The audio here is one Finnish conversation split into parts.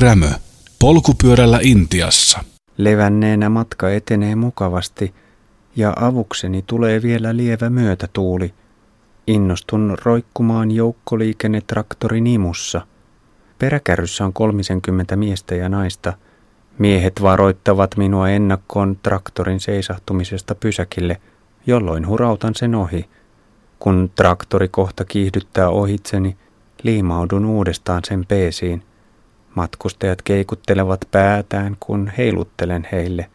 Rämö. Polkupyörällä Intiassa. Levänneenä matka etenee mukavasti ja avukseni tulee vielä lievä myötätuuli. Innostun roikkumaan joukkoliikennetraktorin imussa. Peräkärryssä on 30 miestä ja naista. Miehet varoittavat minua ennakkoon traktorin seisahtumisesta pysäkille, jolloin hurautan sen ohi. Kun traktori kohta kiihdyttää ohitseni, liimaudun uudestaan sen peesiin – Matkustajat keikuttelevat päätään, kun heiluttelen heille.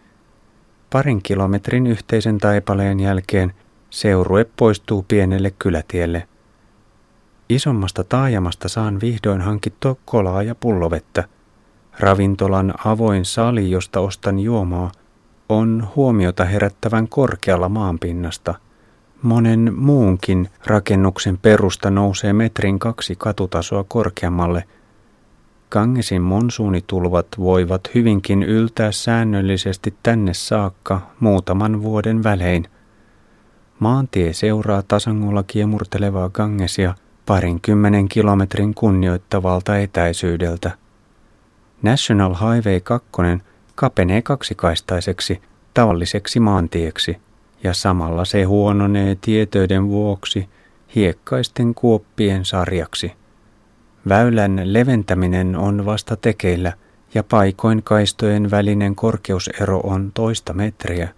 Parin kilometrin yhteisen taipaleen jälkeen seurue poistuu pienelle kylätielle. Isommasta taajamasta saan vihdoin hankittua kolaa ja pullovettä. Ravintolan avoin sali, josta ostan juomaa, on huomiota herättävän korkealla maanpinnasta. Monen muunkin rakennuksen perusta nousee metrin kaksi katutasoa korkeammalle – Kangesin monsuunitulvat voivat hyvinkin yltää säännöllisesti tänne saakka muutaman vuoden välein. Maantie seuraa tasangolla kiemurtelevaa Gangesia parinkymmenen kilometrin kunnioittavalta etäisyydeltä. National Highway 2 kapenee kaksikaistaiseksi tavalliseksi maantieksi ja samalla se huononee tietöiden vuoksi hiekkaisten kuoppien sarjaksi. Väylän leventäminen on vasta tekeillä ja paikoin kaistojen välinen korkeusero on toista metriä.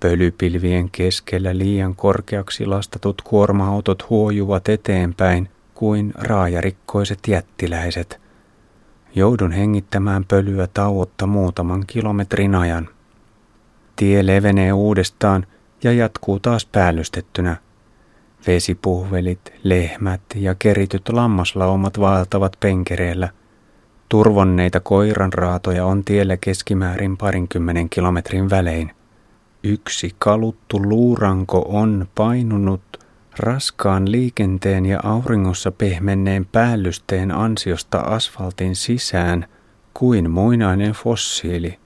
Pölypilvien keskellä liian korkeaksi lastatut kuorma-autot huojuvat eteenpäin kuin raajarikkoiset jättiläiset. Joudun hengittämään pölyä tauotta muutaman kilometrin ajan. Tie levenee uudestaan ja jatkuu taas päällystettynä – Vesipuhvelit, lehmät ja kerityt lammaslaumat vaeltavat penkereellä. Turvonneita koiranraatoja on tiellä keskimäärin parinkymmenen kilometrin välein. Yksi kaluttu luuranko on painunut raskaan liikenteen ja auringossa pehmenneen päällysteen ansiosta asfaltin sisään kuin muinainen fossiili.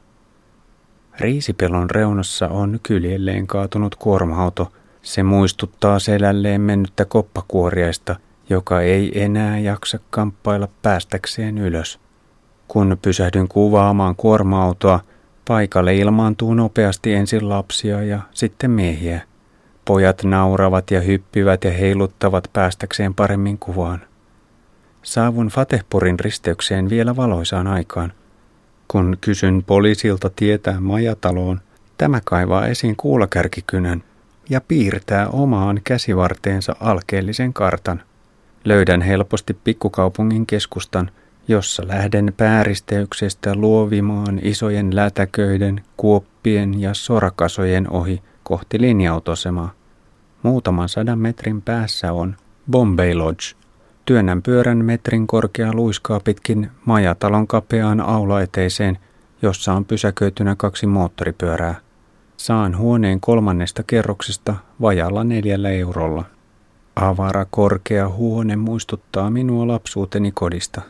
Riisipelon reunassa on kyljelleen kaatunut kuorma-auto – se muistuttaa selälleen mennyttä koppakuoriaista, joka ei enää jaksa kamppailla päästäkseen ylös. Kun pysähdyn kuvaamaan kuorma-autoa, paikalle ilmaantuu nopeasti ensin lapsia ja sitten miehiä. Pojat nauravat ja hyppivät ja heiluttavat päästäkseen paremmin kuvaan. Saavun Fatehpurin risteykseen vielä valoisaan aikaan. Kun kysyn poliisilta tietää majataloon, tämä kaivaa esiin kuulakärkikynän – ja piirtää omaan käsivarteensa alkeellisen kartan. Löydän helposti pikkukaupungin keskustan, jossa lähden pääristeyksestä luovimaan isojen lätäköiden, kuoppien ja sorakasojen ohi kohti linja-autosemaa. Muutaman sadan metrin päässä on Bombay Lodge. Työnnän pyörän metrin korkea luiskaa pitkin majatalon kapeaan aulaeteiseen, jossa on pysäköitynä kaksi moottoripyörää. Saan huoneen kolmannesta kerroksesta vajalla neljällä eurolla. Avara korkea huone muistuttaa minua lapsuuteni kodista.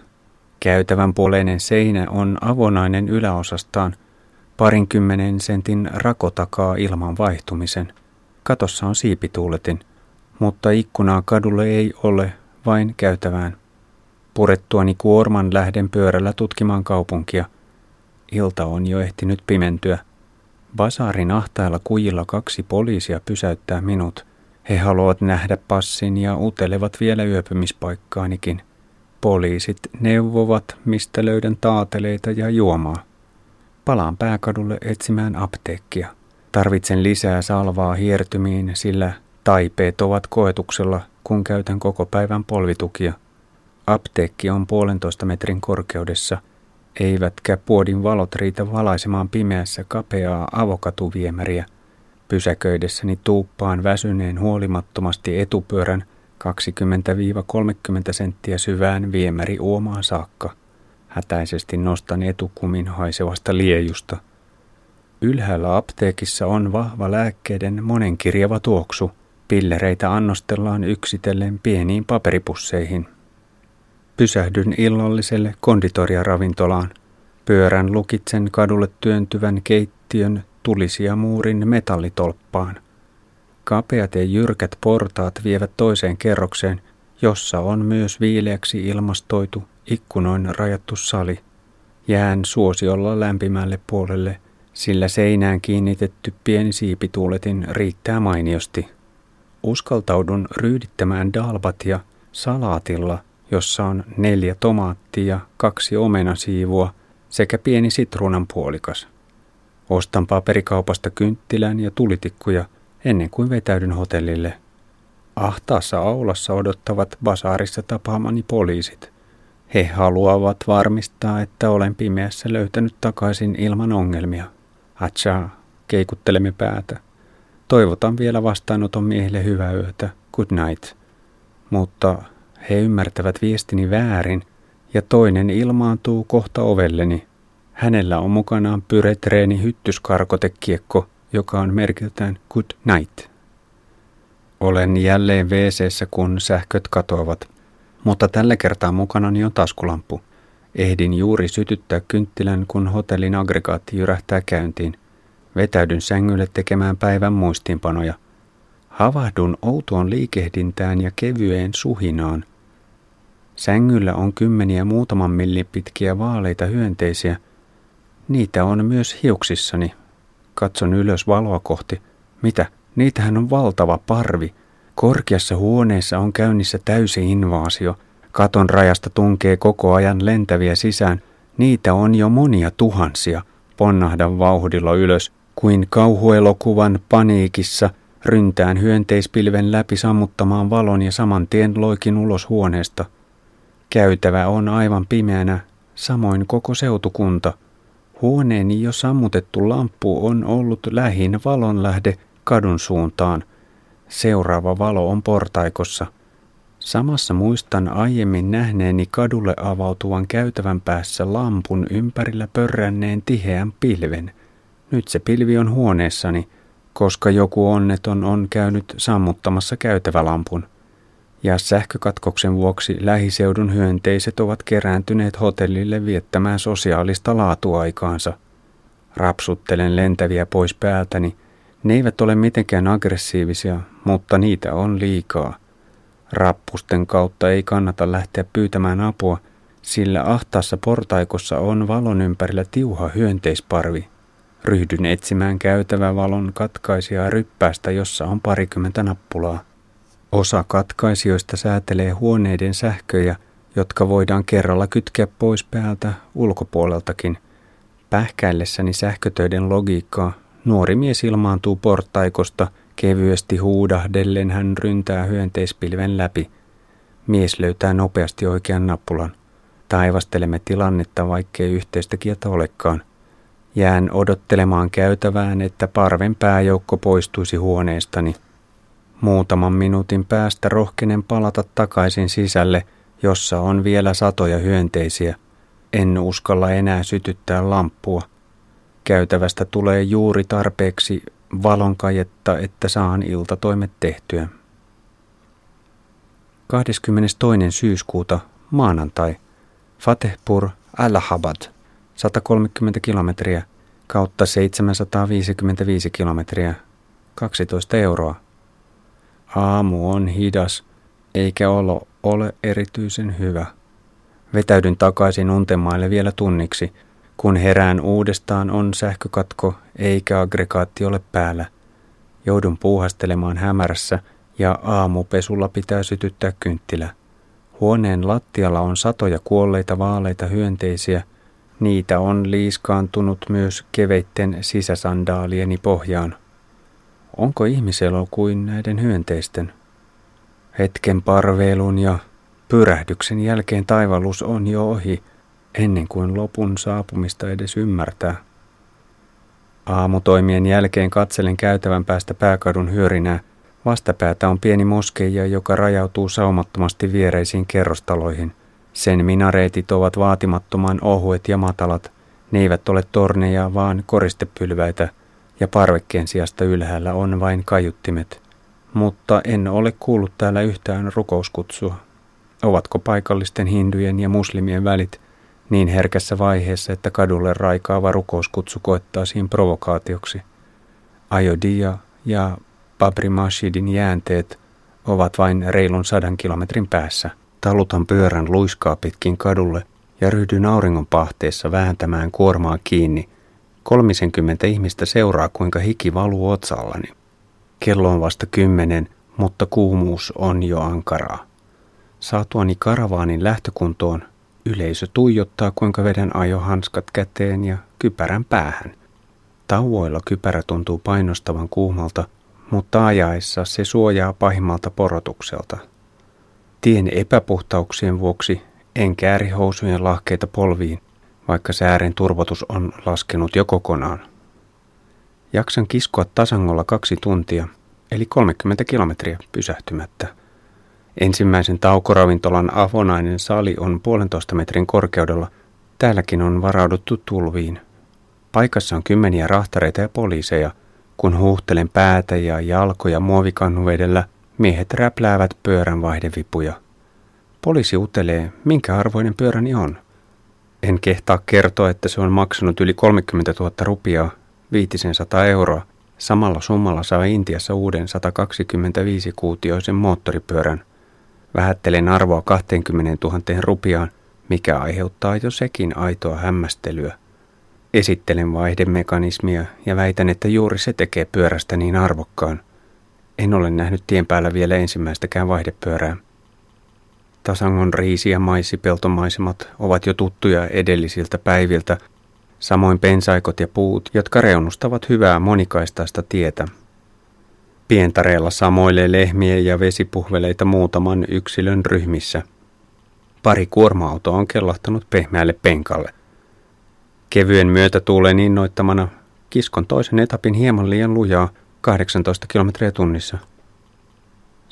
Käytävän puoleinen seinä on avonainen yläosastaan, parinkymmenen sentin rakotakaa ilman vaihtumisen. Katossa on siipituuletin, mutta ikkunaa kadulle ei ole, vain käytävään. Purettuani kuorman lähden pyörällä tutkimaan kaupunkia. Ilta on jo ehtinyt pimentyä – Basaarin ahtailla kujilla kaksi poliisia pysäyttää minut. He haluavat nähdä passin ja utelevat vielä yöpymispaikkaanikin. Poliisit neuvovat, mistä löydän taateleita ja juomaa. Palaan pääkadulle etsimään apteekkia. Tarvitsen lisää salvaa hiertymiin, sillä taipeet ovat koetuksella, kun käytän koko päivän polvitukia. Apteekki on puolentoista metrin korkeudessa – eivätkä puodin valot riitä valaisemaan pimeässä kapeaa avokatuviemäriä. Pysäköidessäni tuuppaan väsyneen huolimattomasti etupyörän 20-30 senttiä syvään viemäri uomaan saakka. Hätäisesti nostan etukumin haisevasta liejusta. Ylhäällä apteekissa on vahva lääkkeiden monenkirjava tuoksu. Pillereitä annostellaan yksitellen pieniin paperipusseihin. Pysähdyn illalliselle konditoriaravintolaan. Pyörän lukitsen kadulle työntyvän keittiön tulisia muurin metallitolppaan. Kapeat ja jyrkät portaat vievät toiseen kerrokseen, jossa on myös viileäksi ilmastoitu ikkunoin rajattu sali. Jään suosiolla lämpimälle puolelle, sillä seinään kiinnitetty pieni siipituuletin riittää mainiosti. Uskaltaudun ryydittämään dalbatia salaatilla, jossa on neljä tomaattia, kaksi omenasiivua sekä pieni sitruunan puolikas. Ostan paperikaupasta kynttilän ja tulitikkuja ennen kuin vetäydyn hotellille. Ahtaassa aulassa odottavat basaarissa tapaamani poliisit. He haluavat varmistaa, että olen pimeässä löytänyt takaisin ilman ongelmia. Atcha, keikuttelemme päätä. Toivotan vielä vastaanoton miehille hyvää yötä. Good night. Mutta he ymmärtävät viestini väärin ja toinen ilmaantuu kohta ovelleni. Hänellä on mukanaan pyretreeni hyttyskarkotekiekko, joka on merkiltään Good Night. Olen jälleen wc kun sähköt katoavat, mutta tällä kertaa mukanani on taskulamppu. Ehdin juuri sytyttää kynttilän, kun hotellin aggregaatti jyrähtää käyntiin. Vetäydyn sängylle tekemään päivän muistiinpanoja. Havahdun outoon liikehdintään ja kevyeen suhinaan. Sängyllä on kymmeniä muutaman millin pitkiä vaaleita hyönteisiä. Niitä on myös hiuksissani. Katson ylös valoa kohti. Mitä? Niitähän on valtava parvi. Korkeassa huoneessa on käynnissä täysi invaasio. Katon rajasta tunkee koko ajan lentäviä sisään. Niitä on jo monia tuhansia. Ponnahdan vauhdilla ylös, kuin kauhuelokuvan paniikissa ryntään hyönteispilven läpi sammuttamaan valon ja saman tien loikin ulos huoneesta. Käytävä on aivan pimeänä, samoin koko seutukunta. Huoneeni jo sammutettu lamppu on ollut lähin valonlähde kadun suuntaan. Seuraava valo on portaikossa. Samassa muistan aiemmin nähneeni kadulle avautuvan käytävän päässä lampun ympärillä pörränneen tiheän pilven. Nyt se pilvi on huoneessani, koska joku onneton on käynyt sammuttamassa käytävälampun. Ja sähkökatkoksen vuoksi lähiseudun hyönteiset ovat kerääntyneet hotellille viettämään sosiaalista laatuaikaansa. Rapsuttelen lentäviä pois päältäni – ne eivät ole mitenkään aggressiivisia, mutta niitä on liikaa. Rappusten kautta ei kannata lähteä pyytämään apua, sillä ahtaassa portaikossa on valon ympärillä tiuha hyönteisparvi. Ryhdyn etsimään käytävä valon katkaisijaa ryppäästä, jossa on parikymmentä nappulaa. Osa katkaisijoista säätelee huoneiden sähköjä, jotka voidaan kerralla kytkeä pois päältä ulkopuoleltakin. Pähkäillessäni sähkötöiden logiikkaa Nuori mies ilmaantuu portaikosta, kevyesti huudahdellen hän ryntää hyönteispilven läpi. Mies löytää nopeasti oikean nappulan. Taivastelemme tilannetta, vaikkei yhteistä kieltä olekaan. Jään odottelemaan käytävään, että parven pääjoukko poistuisi huoneestani. Muutaman minuutin päästä rohkenen palata takaisin sisälle, jossa on vielä satoja hyönteisiä. En uskalla enää sytyttää lamppua. Käytävästä tulee juuri tarpeeksi valonkajetta, että saan iltatoimet tehtyä. 22. syyskuuta maanantai Fatehpur Allahabad 130 kilometriä kautta 755 kilometriä 12 euroa. Aamu on hidas eikä olo ole erityisen hyvä. Vetäydyn takaisin untemaille vielä tunniksi – kun herään uudestaan on sähkökatko eikä aggregaatti ole päällä. Joudun puuhastelemaan hämärässä ja aamupesulla pitää sytyttää kynttilä. Huoneen lattialla on satoja kuolleita vaaleita hyönteisiä. Niitä on liiskaantunut myös keveitten sisäsandaalieni pohjaan. Onko ihmiselo kuin näiden hyönteisten? Hetken parveilun ja pyrähdyksen jälkeen taivallus on jo ohi – ennen kuin lopun saapumista edes ymmärtää. Aamutoimien jälkeen katselen käytävän päästä pääkadun hyörinää. Vastapäätä on pieni moskeija, joka rajautuu saumattomasti viereisiin kerrostaloihin. Sen minareetit ovat vaatimattoman ohuet ja matalat. Ne eivät ole torneja, vaan koristepylväitä, ja parvekkeen sijasta ylhäällä on vain kaiuttimet. Mutta en ole kuullut täällä yhtään rukouskutsua. Ovatko paikallisten hindujen ja muslimien välit niin herkässä vaiheessa, että kadulle raikaava rukouskutsu koettaisiin provokaatioksi. Ajodia ja Babri Mashidin jäänteet ovat vain reilun sadan kilometrin päässä. Talutan pyörän luiskaa pitkin kadulle ja ryhdyin auringon pahteessa vääntämään kuormaa kiinni. Kolmisenkymmentä ihmistä seuraa, kuinka hiki valuu otsallani. Kello on vasta kymmenen, mutta kuumuus on jo ankaraa. Saatuani karavaanin lähtökuntoon, yleisö tuijottaa, kuinka vedän ajohanskat käteen ja kypärän päähän. Tauoilla kypärä tuntuu painostavan kuumalta, mutta ajaessa se suojaa pahimmalta porotukselta. Tien epäpuhtauksien vuoksi en kääri housujen lahkeita polviin, vaikka säären turvotus on laskenut jo kokonaan. Jaksan kiskoa tasangolla kaksi tuntia, eli 30 kilometriä pysähtymättä. Ensimmäisen taukoravintolan avonainen sali on puolentoista metrin korkeudella. Täälläkin on varauduttu tulviin. Paikassa on kymmeniä rahtareita ja poliiseja. Kun huuhtelen päätä ja jalkoja muovikannuvedellä, miehet räpläävät pyörän vaihdevipuja. Poliisi utelee, minkä arvoinen pyöräni on. En kehtaa kertoa, että se on maksanut yli 30 000 rupiaa, 500 euroa. Samalla summalla saa Intiassa uuden 125-kuutioisen moottoripyörän. Vähättelen arvoa 20 000 rupiaan, mikä aiheuttaa jo sekin aitoa hämmästelyä. Esittelen vaihdemekanismia ja väitän, että juuri se tekee pyörästä niin arvokkaan. En ole nähnyt tien päällä vielä ensimmäistäkään vaihdepyörää. Tasangon riisi- ja maissipeltomaisemat ovat jo tuttuja edellisiltä päiviltä, samoin pensaikot ja puut, jotka reunustavat hyvää monikaistaista tietä. Pientareella samoilee lehmiä ja vesipuhveleita muutaman yksilön ryhmissä. Pari kuorma-autoa on kellahtanut pehmeälle penkalle. Kevyen myötätuulen innoittamana kiskon toisen etapin hieman liian lujaa 18 kilometriä tunnissa –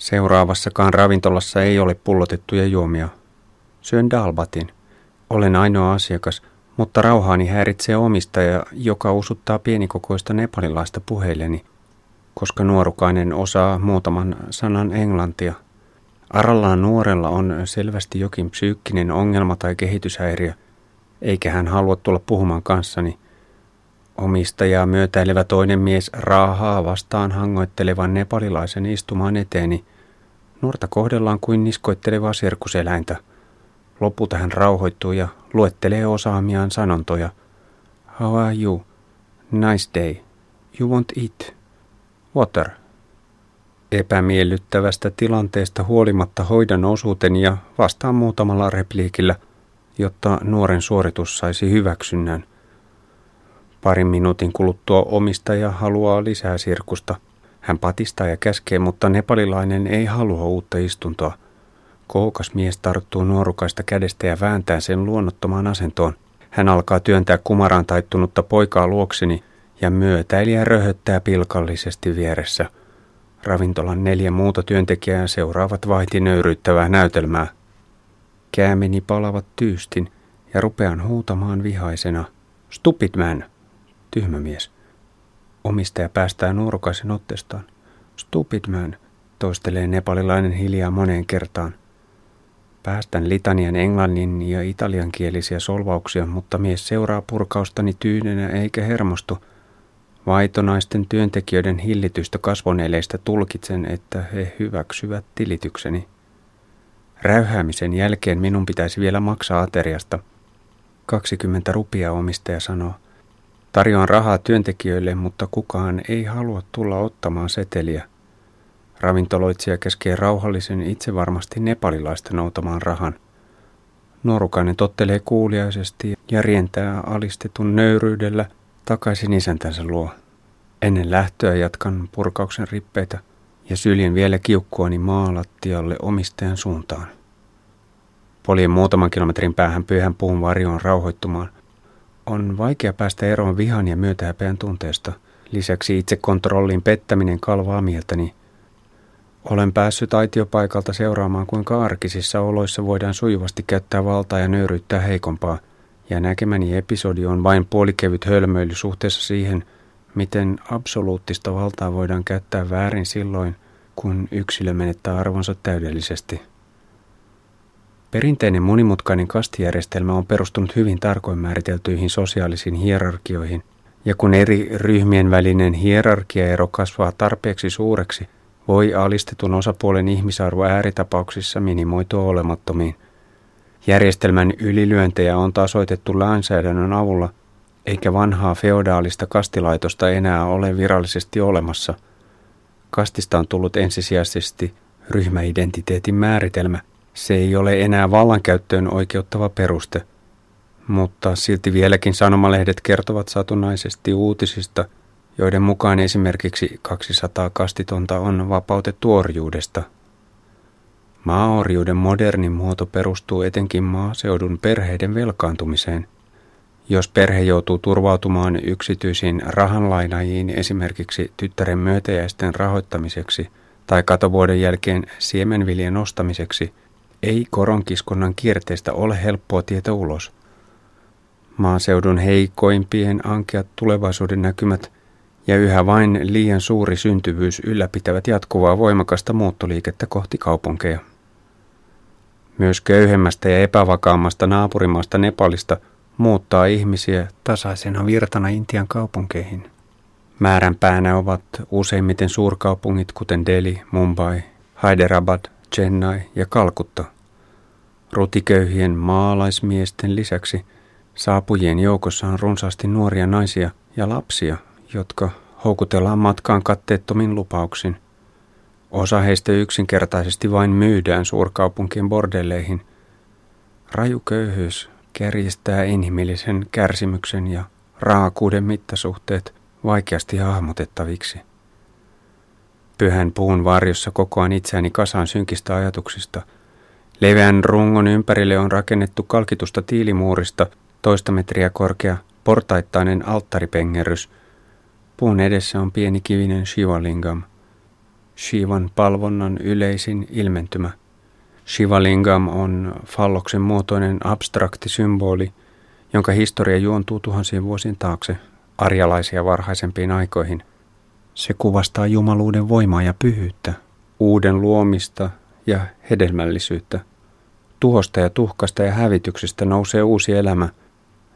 Seuraavassakaan ravintolassa ei ole pullotettuja juomia. Syön dalbatin. Olen ainoa asiakas, mutta rauhaani häiritsee omistaja, joka usuttaa pienikokoista nepalilaista puheilleni, koska nuorukainen osaa muutaman sanan englantia. Arallaan nuorella on selvästi jokin psyykkinen ongelma tai kehityshäiriö, eikä hän halua tulla puhumaan kanssani. Omistajaa myötäilevä toinen mies raahaa vastaan hangoittelevan nepalilaisen istumaan eteeni – Nuorta kohdellaan kuin niskoittelevaa sirkuseläintä. Lopulta hän rauhoittuu ja luettelee osaamiaan sanontoja. How are you? Nice day. You want eat? Water. Epämiellyttävästä tilanteesta huolimatta hoidan osuuteni ja vastaan muutamalla repliikillä, jotta nuoren suoritus saisi hyväksynnän. Parin minuutin kuluttua omistaja haluaa lisää sirkusta – hän patistaa ja käskee, mutta nepalilainen ei halua uutta istuntoa. Koukas mies tarttuu nuorukaista kädestä ja vääntää sen luonnottomaan asentoon. Hän alkaa työntää kumaraan taittunutta poikaa luokseni ja myötäilijä röhöttää pilkallisesti vieressä. Ravintolan neljä muuta työntekijää seuraavat vaihti nöyryyttävää näytelmää. Käämeni palavat tyystin ja rupean huutamaan vihaisena. Stupid man! Tyhmä mies. Omistaja päästää nuorukaisen ottestaan. Stupid man, toistelee nepalilainen hiljaa moneen kertaan. Päästän litanian englannin ja italiankielisiä solvauksia, mutta mies seuraa purkaustani tyynenä eikä hermostu. Vaitonaisten työntekijöiden hillitystä kasvoneleistä tulkitsen, että he hyväksyvät tilitykseni. Räyhäämisen jälkeen minun pitäisi vielä maksaa ateriasta. 20 rupia omistaja sanoo. Tarjoan rahaa työntekijöille, mutta kukaan ei halua tulla ottamaan seteliä. Ravintoloitsija keskee rauhallisen itse varmasti nepalilaista noutamaan rahan. Nuorukainen tottelee kuuliaisesti ja rientää alistetun nöyryydellä takaisin isäntänsä luo. Ennen lähtöä jatkan purkauksen rippeitä ja syljen vielä kiukkuani maalattialle omistajan suuntaan. Poljen muutaman kilometrin päähän pyhän puun varjoon rauhoittumaan – on vaikea päästä eroon vihan ja myötähäpeän tunteesta. Lisäksi itsekontrollin pettäminen kalvaa mieltäni. Olen päässyt aitiopaikalta seuraamaan, kuinka arkisissa oloissa voidaan sujuvasti käyttää valtaa ja nöyryyttää heikompaa, ja näkemäni episodi on vain puolikevyt hölmöily suhteessa siihen, miten absoluuttista valtaa voidaan käyttää väärin silloin, kun yksilö menettää arvonsa täydellisesti. Perinteinen monimutkainen kastijärjestelmä on perustunut hyvin tarkoin määriteltyihin sosiaalisiin hierarkioihin, ja kun eri ryhmien välinen hierarkiaero kasvaa tarpeeksi suureksi, voi alistetun osapuolen ihmisarvo ääritapauksissa minimoitua olemattomiin. Järjestelmän ylilyöntejä on tasoitettu lainsäädännön avulla, eikä vanhaa feodaalista kastilaitosta enää ole virallisesti olemassa. Kastista on tullut ensisijaisesti ryhmäidentiteetin määritelmä. Se ei ole enää vallankäyttöön oikeuttava peruste, mutta silti vieläkin sanomalehdet kertovat satunnaisesti uutisista, joiden mukaan esimerkiksi 200 kastitonta on vapautettu orjuudesta – Maaorjuuden moderni muoto perustuu etenkin maaseudun perheiden velkaantumiseen. Jos perhe joutuu turvautumaan yksityisiin rahanlainajiin esimerkiksi tyttären myötäjäisten rahoittamiseksi tai katovuoden jälkeen siemenviljen ostamiseksi, ei koronkiskonnan kierteestä ole helppoa tietä ulos. Maaseudun heikoimpien ankeat tulevaisuuden näkymät ja yhä vain liian suuri syntyvyys ylläpitävät jatkuvaa voimakasta muuttoliikettä kohti kaupunkeja. Myös köyhemmästä ja epävakaammasta naapurimaasta Nepalista muuttaa ihmisiä tasaisena virtana Intian kaupunkeihin. Määränpäänä ovat useimmiten suurkaupungit kuten Delhi, Mumbai, Hyderabad, Chennai ja Kalkutta. Rutiköyhien maalaismiesten lisäksi saapujien joukossa on runsaasti nuoria naisia ja lapsia, jotka houkutellaan matkaan katteettomin lupauksin – Osa heistä yksinkertaisesti vain myydään suurkaupunkien bordelleihin. Raju köyhyys kärjistää inhimillisen kärsimyksen ja raakuuden mittasuhteet vaikeasti hahmotettaviksi. Pyhän puun varjossa kokoan itseäni kasaan synkistä ajatuksista. Leveän rungon ympärille on rakennettu kalkitusta tiilimuurista toista metriä korkea portaittainen alttaripengerys. Puun edessä on pieni kivinen shivalingam. Shivan palvonnan yleisin ilmentymä. Shivalingam on falloksen muotoinen abstrakti symboli, jonka historia juontuu tuhansien vuosien taakse arjalaisia varhaisempiin aikoihin. Se kuvastaa jumaluuden voimaa ja pyhyyttä, uuden luomista ja hedelmällisyyttä. Tuhosta ja tuhkasta ja hävityksestä nousee uusi elämä,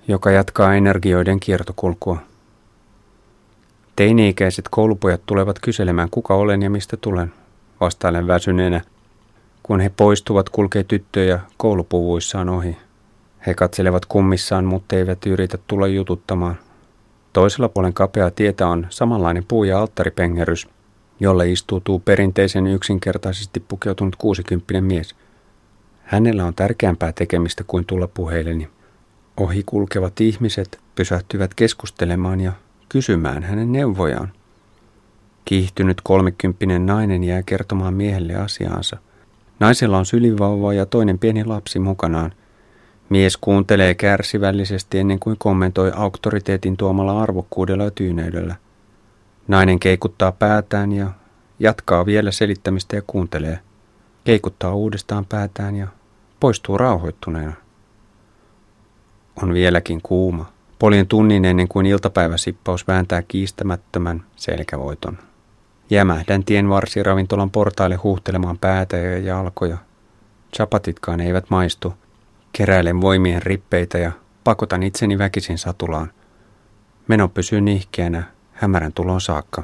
joka jatkaa energioiden kiertokulkua. Teini-ikäiset koulupojat tulevat kyselemään, kuka olen ja mistä tulen. Vastailen väsyneenä. Kun he poistuvat, kulkee tyttöjä koulupuvuissaan ohi. He katselevat kummissaan, mutta eivät yritä tulla jututtamaan. Toisella puolen kapea tietä on samanlainen puu- ja alttaripengerys, jolle istuutuu perinteisen yksinkertaisesti pukeutunut kuusikymppinen mies. Hänellä on tärkeämpää tekemistä kuin tulla puheilleni. Ohi kulkevat ihmiset pysähtyvät keskustelemaan ja kysymään hänen neuvojaan. Kiihtynyt kolmekymppinen nainen jää kertomaan miehelle asiaansa. Naisella on sylivauva ja toinen pieni lapsi mukanaan. Mies kuuntelee kärsivällisesti ennen kuin kommentoi auktoriteetin tuomalla arvokkuudella ja tyyneydellä. Nainen keikuttaa päätään ja jatkaa vielä selittämistä ja kuuntelee. Keikuttaa uudestaan päätään ja poistuu rauhoittuneena. On vieläkin kuuma. Poljen tunnin ennen kuin iltapäiväsippaus vääntää kiistämättömän selkävoiton. Jämähdän tien varsiravintolan portaille huuhtelemaan päätä ja jalkoja. Chapatitkaan eivät maistu. Keräilen voimien rippeitä ja pakotan itseni väkisin satulaan. Meno pysyy nihkeänä hämärän tulon saakka.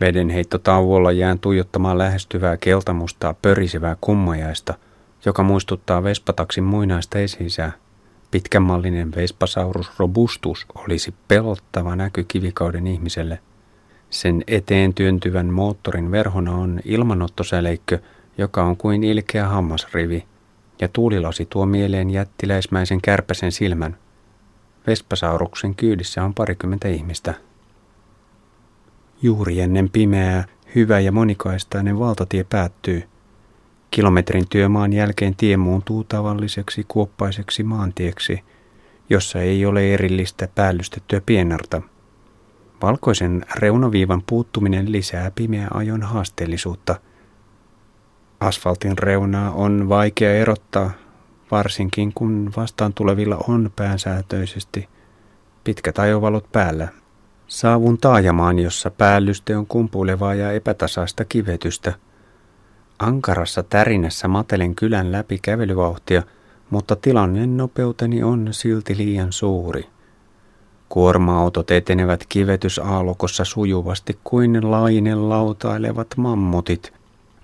Vedenheitto tauolla jään tuijottamaan lähestyvää keltamustaa pörisevää kummajaista, joka muistuttaa Vespataksin muinaista esi-isää. Pitkänmallinen Vespasaurus robustus olisi pelottava näky kivikauden ihmiselle. Sen eteen työntyvän moottorin verhona on ilmanottosäleikkö, joka on kuin ilkeä hammasrivi, ja tuulilasi tuo mieleen jättiläismäisen kärpäsen silmän. Vespasauruksen kyydissä on parikymmentä ihmistä. Juuri ennen pimeää, hyvä ja monikaistainen valtatie päättyy – Kilometrin työmaan jälkeen tie muuntuu tavalliseksi kuoppaiseksi maantieksi, jossa ei ole erillistä päällystettyä pienarta. Valkoisen reunaviivan puuttuminen lisää pimeä ajon haasteellisuutta. Asfaltin reunaa on vaikea erottaa, varsinkin kun vastaan tulevilla on päänsäätöisesti pitkät ajovalot päällä. Saavun taajamaan, jossa päällyste on kumpuilevaa ja epätasaista kivetystä – Ankarassa tärinässä matelen kylän läpi kävelyvauhtia, mutta tilanne nopeuteni on silti liian suuri. Kuorma-autot etenevät kivetysaallokossa sujuvasti kuin lainen lautailevat mammutit,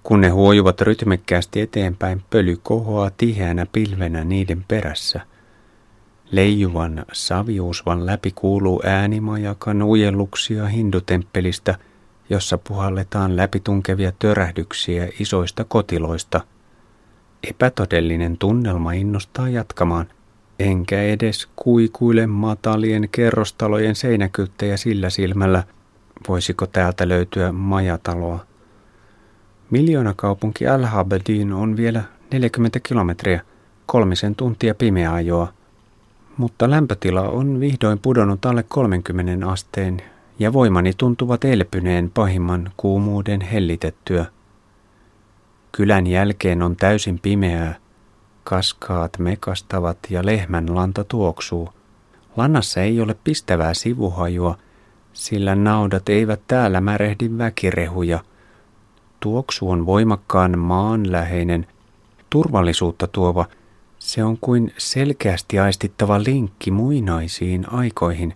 Kun ne huojuvat rytmekkäästi eteenpäin, pöly kohoaa tiheänä pilvenä niiden perässä. Leijuvan saviusvan läpi kuuluu äänimajakan ujelluksia hindutemppelistä, jossa puhalletaan läpitunkevia törähdyksiä isoista kotiloista. Epätodellinen tunnelma innostaa jatkamaan, enkä edes kuikuile matalien kerrostalojen seinäkylttejä sillä silmällä, voisiko täältä löytyä majataloa. Miljoona kaupunki Al-Habedin on vielä 40 kilometriä, kolmisen tuntia pimeä ajoa. Mutta lämpötila on vihdoin pudonnut alle 30 asteen ja voimani tuntuvat elpyneen pahimman kuumuuden hellitettyä. Kylän jälkeen on täysin pimeää. Kaskaat mekastavat ja lehmän lanta tuoksuu. Lannassa ei ole pistävää sivuhajua, sillä naudat eivät täällä märehdi väkirehuja – Tuoksu on voimakkaan maanläheinen, turvallisuutta tuova. Se on kuin selkeästi aistittava linkki muinaisiin aikoihin.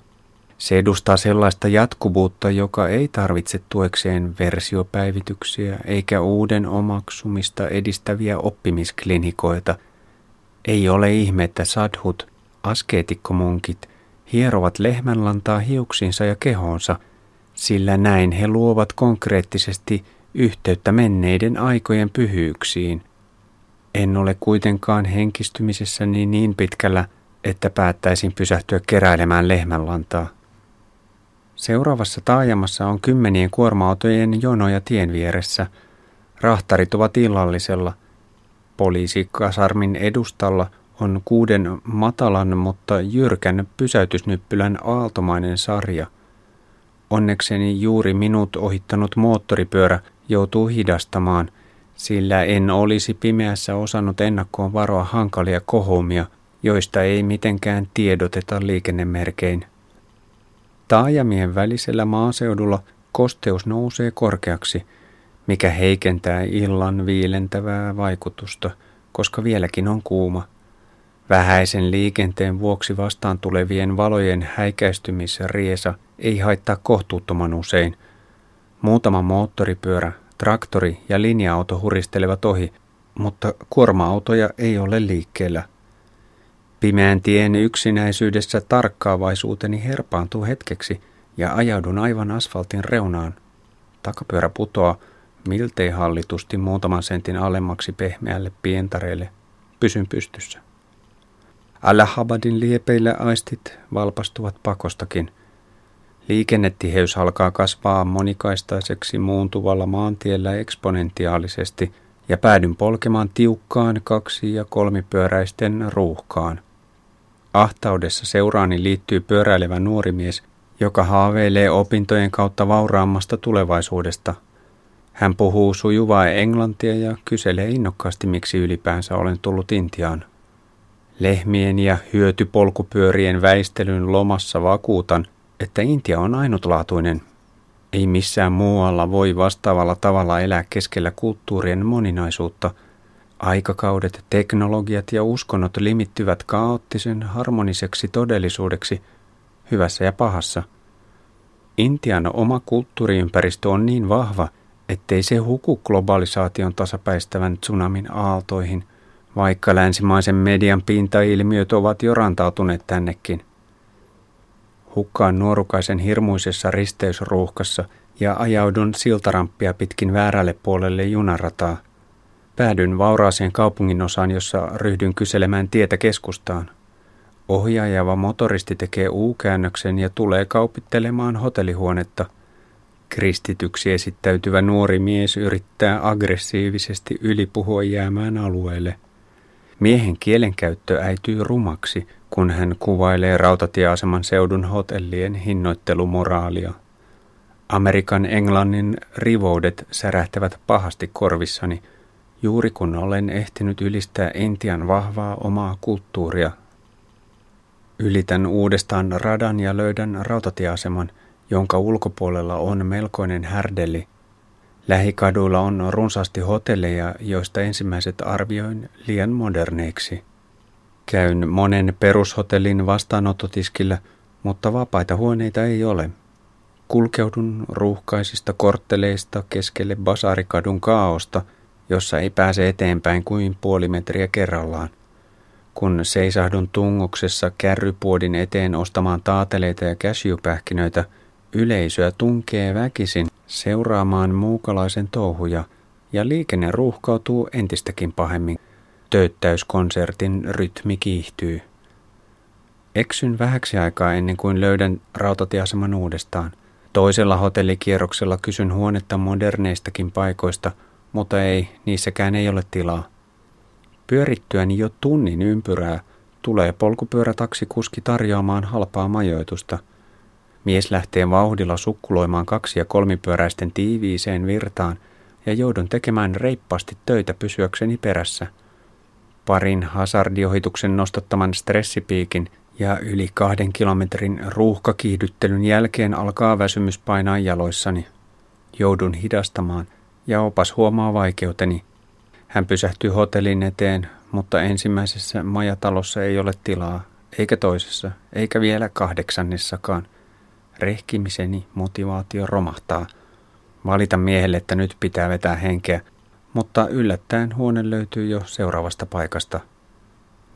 Se edustaa sellaista jatkuvuutta, joka ei tarvitse tuekseen versiopäivityksiä eikä uuden omaksumista edistäviä oppimisklinikoita. Ei ole ihme, että sadhut, askeetikkomunkit, hierovat lehmänlantaa hiuksinsa ja kehonsa, sillä näin he luovat konkreettisesti – yhteyttä menneiden aikojen pyhyyksiin. En ole kuitenkaan henkistymisessäni niin pitkällä, että päättäisin pysähtyä keräilemään lehmänlantaa. Seuraavassa taajamassa on kymmenien kuorma-autojen jonoja tien vieressä. Rahtarit ovat illallisella. Poliisikasarmin edustalla on kuuden matalan, mutta jyrkän pysäytysnyppylän aaltomainen sarja. Onnekseni juuri minut ohittanut moottoripyörä joutuu hidastamaan, sillä en olisi pimeässä osannut ennakkoon varoa hankalia kohoumia, joista ei mitenkään tiedoteta liikennemerkein. Taajamien välisellä maaseudulla kosteus nousee korkeaksi, mikä heikentää illan viilentävää vaikutusta, koska vieläkin on kuuma. Vähäisen liikenteen vuoksi vastaan tulevien valojen häikäistymisriesa ei haittaa kohtuuttoman usein – Muutama moottoripyörä, traktori ja linja-auto huristelevat ohi, mutta kuorma-autoja ei ole liikkeellä. Pimeän tien yksinäisyydessä tarkkaavaisuuteni herpaantuu hetkeksi ja ajaudun aivan asfaltin reunaan. Takapyörä putoaa miltei hallitusti muutaman sentin alemmaksi pehmeälle pientareelle. Pysyn pystyssä. Allahabadin liepeillä aistit valpastuvat pakostakin – Liikennetiheys alkaa kasvaa monikaistaiseksi muuntuvalla maantiellä eksponentiaalisesti ja päädyn polkemaan tiukkaan kaksi- ja kolmipyöräisten ruuhkaan. Ahtaudessa seuraani liittyy pyöräilevä nuori mies, joka haaveilee opintojen kautta vauraammasta tulevaisuudesta. Hän puhuu sujuvaa englantia ja kyselee innokkaasti, miksi ylipäänsä olen tullut Intiaan. Lehmien ja hyötypolkupyörien väistelyn lomassa vakuutan – että Intia on ainutlaatuinen. Ei missään muualla voi vastaavalla tavalla elää keskellä kulttuurien moninaisuutta. Aikakaudet, teknologiat ja uskonnot limittyvät kaoottisen harmoniseksi todellisuudeksi, hyvässä ja pahassa. Intian oma kulttuuriympäristö on niin vahva, ettei se huku globalisaation tasapäistävän tsunamin aaltoihin, vaikka länsimaisen median pintailmiöt ovat jo rantautuneet tännekin. Hukkaan nuorukaisen hirmuisessa risteysruuhkassa ja ajaudun siltaramppia pitkin väärälle puolelle junarataa. Päädyn vauraaseen kaupunginosaan, jossa ryhdyn kyselemään tietä keskustaan. Ohjaajava motoristi tekee U-käännöksen ja tulee kaupittelemaan hotellihuonetta. Kristityksi esittäytyvä nuori mies yrittää aggressiivisesti ylipuhua jäämään alueelle. Miehen kielenkäyttö äityy rumaksi – kun hän kuvailee rautatieaseman seudun hotellien hinnoittelumoraalia. Amerikan englannin rivoudet särähtävät pahasti korvissani, juuri kun olen ehtinyt ylistää Intian vahvaa omaa kulttuuria. Ylitän uudestaan radan ja löydän rautatieaseman, jonka ulkopuolella on melkoinen härdelli. Lähikaduilla on runsaasti hotelleja, joista ensimmäiset arvioin liian moderneiksi – Käyn monen perushotellin vastaanottotiskillä, mutta vapaita huoneita ei ole. Kulkeudun ruuhkaisista kortteleista keskelle Basarikadun kaaosta, jossa ei pääse eteenpäin kuin puoli metriä kerrallaan. Kun seisahdun tungoksessa kärrypuodin eteen ostamaan taateleita ja cashewpähkinöitä, yleisöä tunkee väkisin seuraamaan muukalaisen touhuja ja liikenne ruuhkautuu entistäkin pahemmin. Töyttäyskonsertin rytmi kiihtyy. Eksyn vähäksi aikaa ennen kuin löydän rautatieaseman uudestaan. Toisella hotellikierroksella kysyn huonetta moderneistakin paikoista, mutta ei, niissäkään ei ole tilaa. Pyörittyäni jo tunnin ympyrää tulee polkupyörätaksikuski tarjoamaan halpaa majoitusta. Mies lähtee vauhdilla sukkuloimaan kaksi- ja kolmipyöräisten tiiviiseen virtaan ja joudun tekemään reippaasti töitä pysyäkseni perässä. Parin hazardiohituksen nostattaman stressipiikin ja yli kahden kilometrin ruuhkakiihdyttelyn jälkeen alkaa väsymys painaa jaloissani. Joudun hidastamaan ja opas huomaa vaikeuteni. Hän pysähtyy hotellin eteen, mutta ensimmäisessä majatalossa ei ole tilaa, eikä toisessa, eikä vielä kahdeksannessakaan. Rehkimiseni motivaatio romahtaa. Valitan miehelle, että nyt pitää vetää henkeä, mutta yllättäen huone löytyy jo seuraavasta paikasta –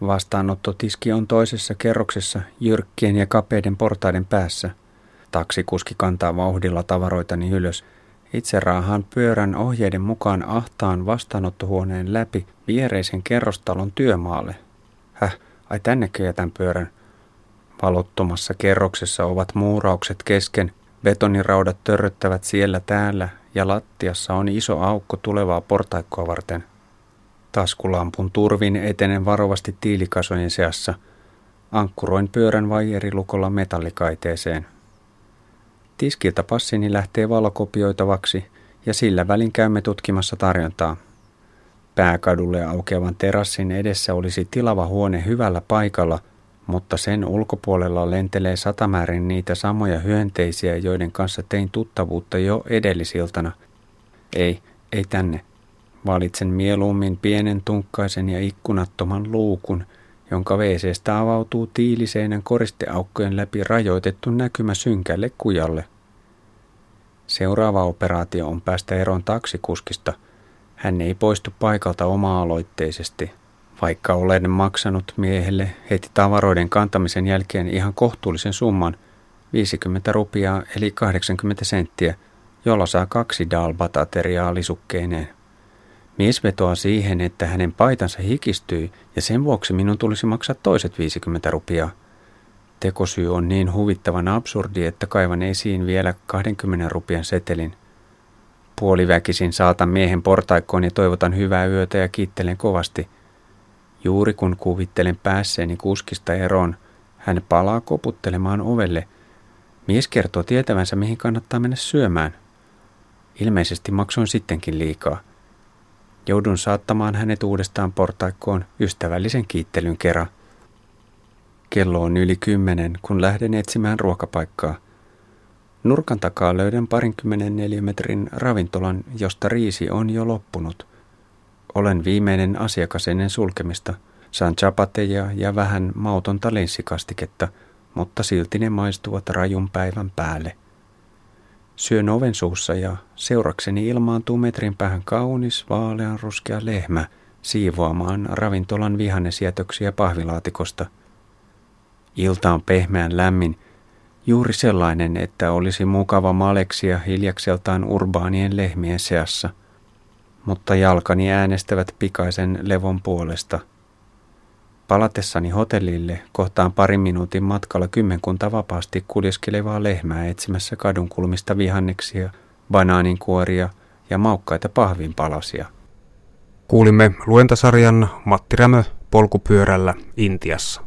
Vastaanottotiski on toisessa kerroksessa jyrkkien ja kapeiden portaiden päässä. Taksikuski kantaa vauhdilla tavaroitani ylös. Itse raahaan pyörän ohjeiden mukaan ahtaan vastaanottohuoneen läpi viereisen kerrostalon työmaalle. Häh, ai tännekö jätän pyörän? Valottomassa kerroksessa ovat muuraukset kesken, betoniraudat törröttävät siellä täällä ja lattiassa on iso aukko tulevaa portaikkoa varten – Taskulampun turvin etenen varovasti tiilikasojen seassa. Ankkuroin pyörän vaijerilukolla metallikaiteeseen. Tiskiltä passini lähtee valokopioitavaksi ja sillä välin käymme tutkimassa tarjontaa. Pääkadulle aukeavan terassin edessä olisi tilava huone hyvällä paikalla, mutta sen ulkopuolella lentelee satamäärin niitä samoja hyönteisiä, joiden kanssa tein tuttavuutta jo edellisiltana. Ei, ei tänne. Valitsen mieluummin pienen tunkkaisen ja ikkunattoman luukun, jonka veeseestä avautuu tiiliseinän koristeaukkojen läpi rajoitettu näkymä synkälle kujalle. Seuraava operaatio on päästä eroon taksikuskista. Hän ei poistu paikalta oma-aloitteisesti, vaikka olen maksanut miehelle heti tavaroiden kantamisen jälkeen ihan kohtuullisen summan, 50 rupiaa eli 80 senttiä, jolla saa kaksi dalbatateriaa lisukkeineen. Mies vetoaa siihen, että hänen paitansa hikistyi ja sen vuoksi minun tulisi maksaa toiset 50 rupiaa. Tekosyy on niin huvittavan absurdi, että kaivan esiin vielä 20 rupian setelin. Puoliväkisin saatan miehen portaikkoon ja toivotan hyvää yötä ja kiittelen kovasti. Juuri kun kuvittelen päässeeni kuskista eroon, hän palaa koputtelemaan ovelle. Mies kertoo tietävänsä, mihin kannattaa mennä syömään. Ilmeisesti maksoin sittenkin liikaa – Joudun saattamaan hänet uudestaan portaikkoon ystävällisen kiittelyn kerran. Kello on yli kymmenen, kun lähden etsimään ruokapaikkaa. Nurkan takaa löydän parinkymmenen neliömetrin ravintolan, josta riisi on jo loppunut. Olen viimeinen asiakas ennen sulkemista. Saan chapateja ja vähän mautonta linssikastiketta, mutta silti ne maistuvat rajun päivän päälle – Syön oven suussa ja seurakseni ilmaantuu metrin päähän kaunis vaaleanruskea lehmä siivoamaan ravintolan vihannesjätöksiä pahvilaatikosta. Ilta on pehmeän lämmin, juuri sellainen, että olisi mukava maleksia hiljakseltaan urbaanien lehmien seassa. Mutta jalkani äänestävät pikaisen levon puolesta – Palatessani hotellille kohtaan parin minuutin matkalla kymmenkunta vapaasti kuljeskelevaa lehmää etsimässä kadunkulmista vihanneksia, banaaninkuoria ja maukkaita pahvinpalasia. Kuulimme luentasarjan Matti Rämö polkupyörällä Intiassa.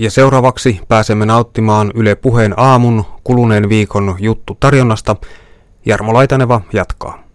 Ja seuraavaksi pääsemme nauttimaan Yle Puheen aamun kuluneen viikon juttu tarjonnasta. Jarmo Laitaneva jatkaa.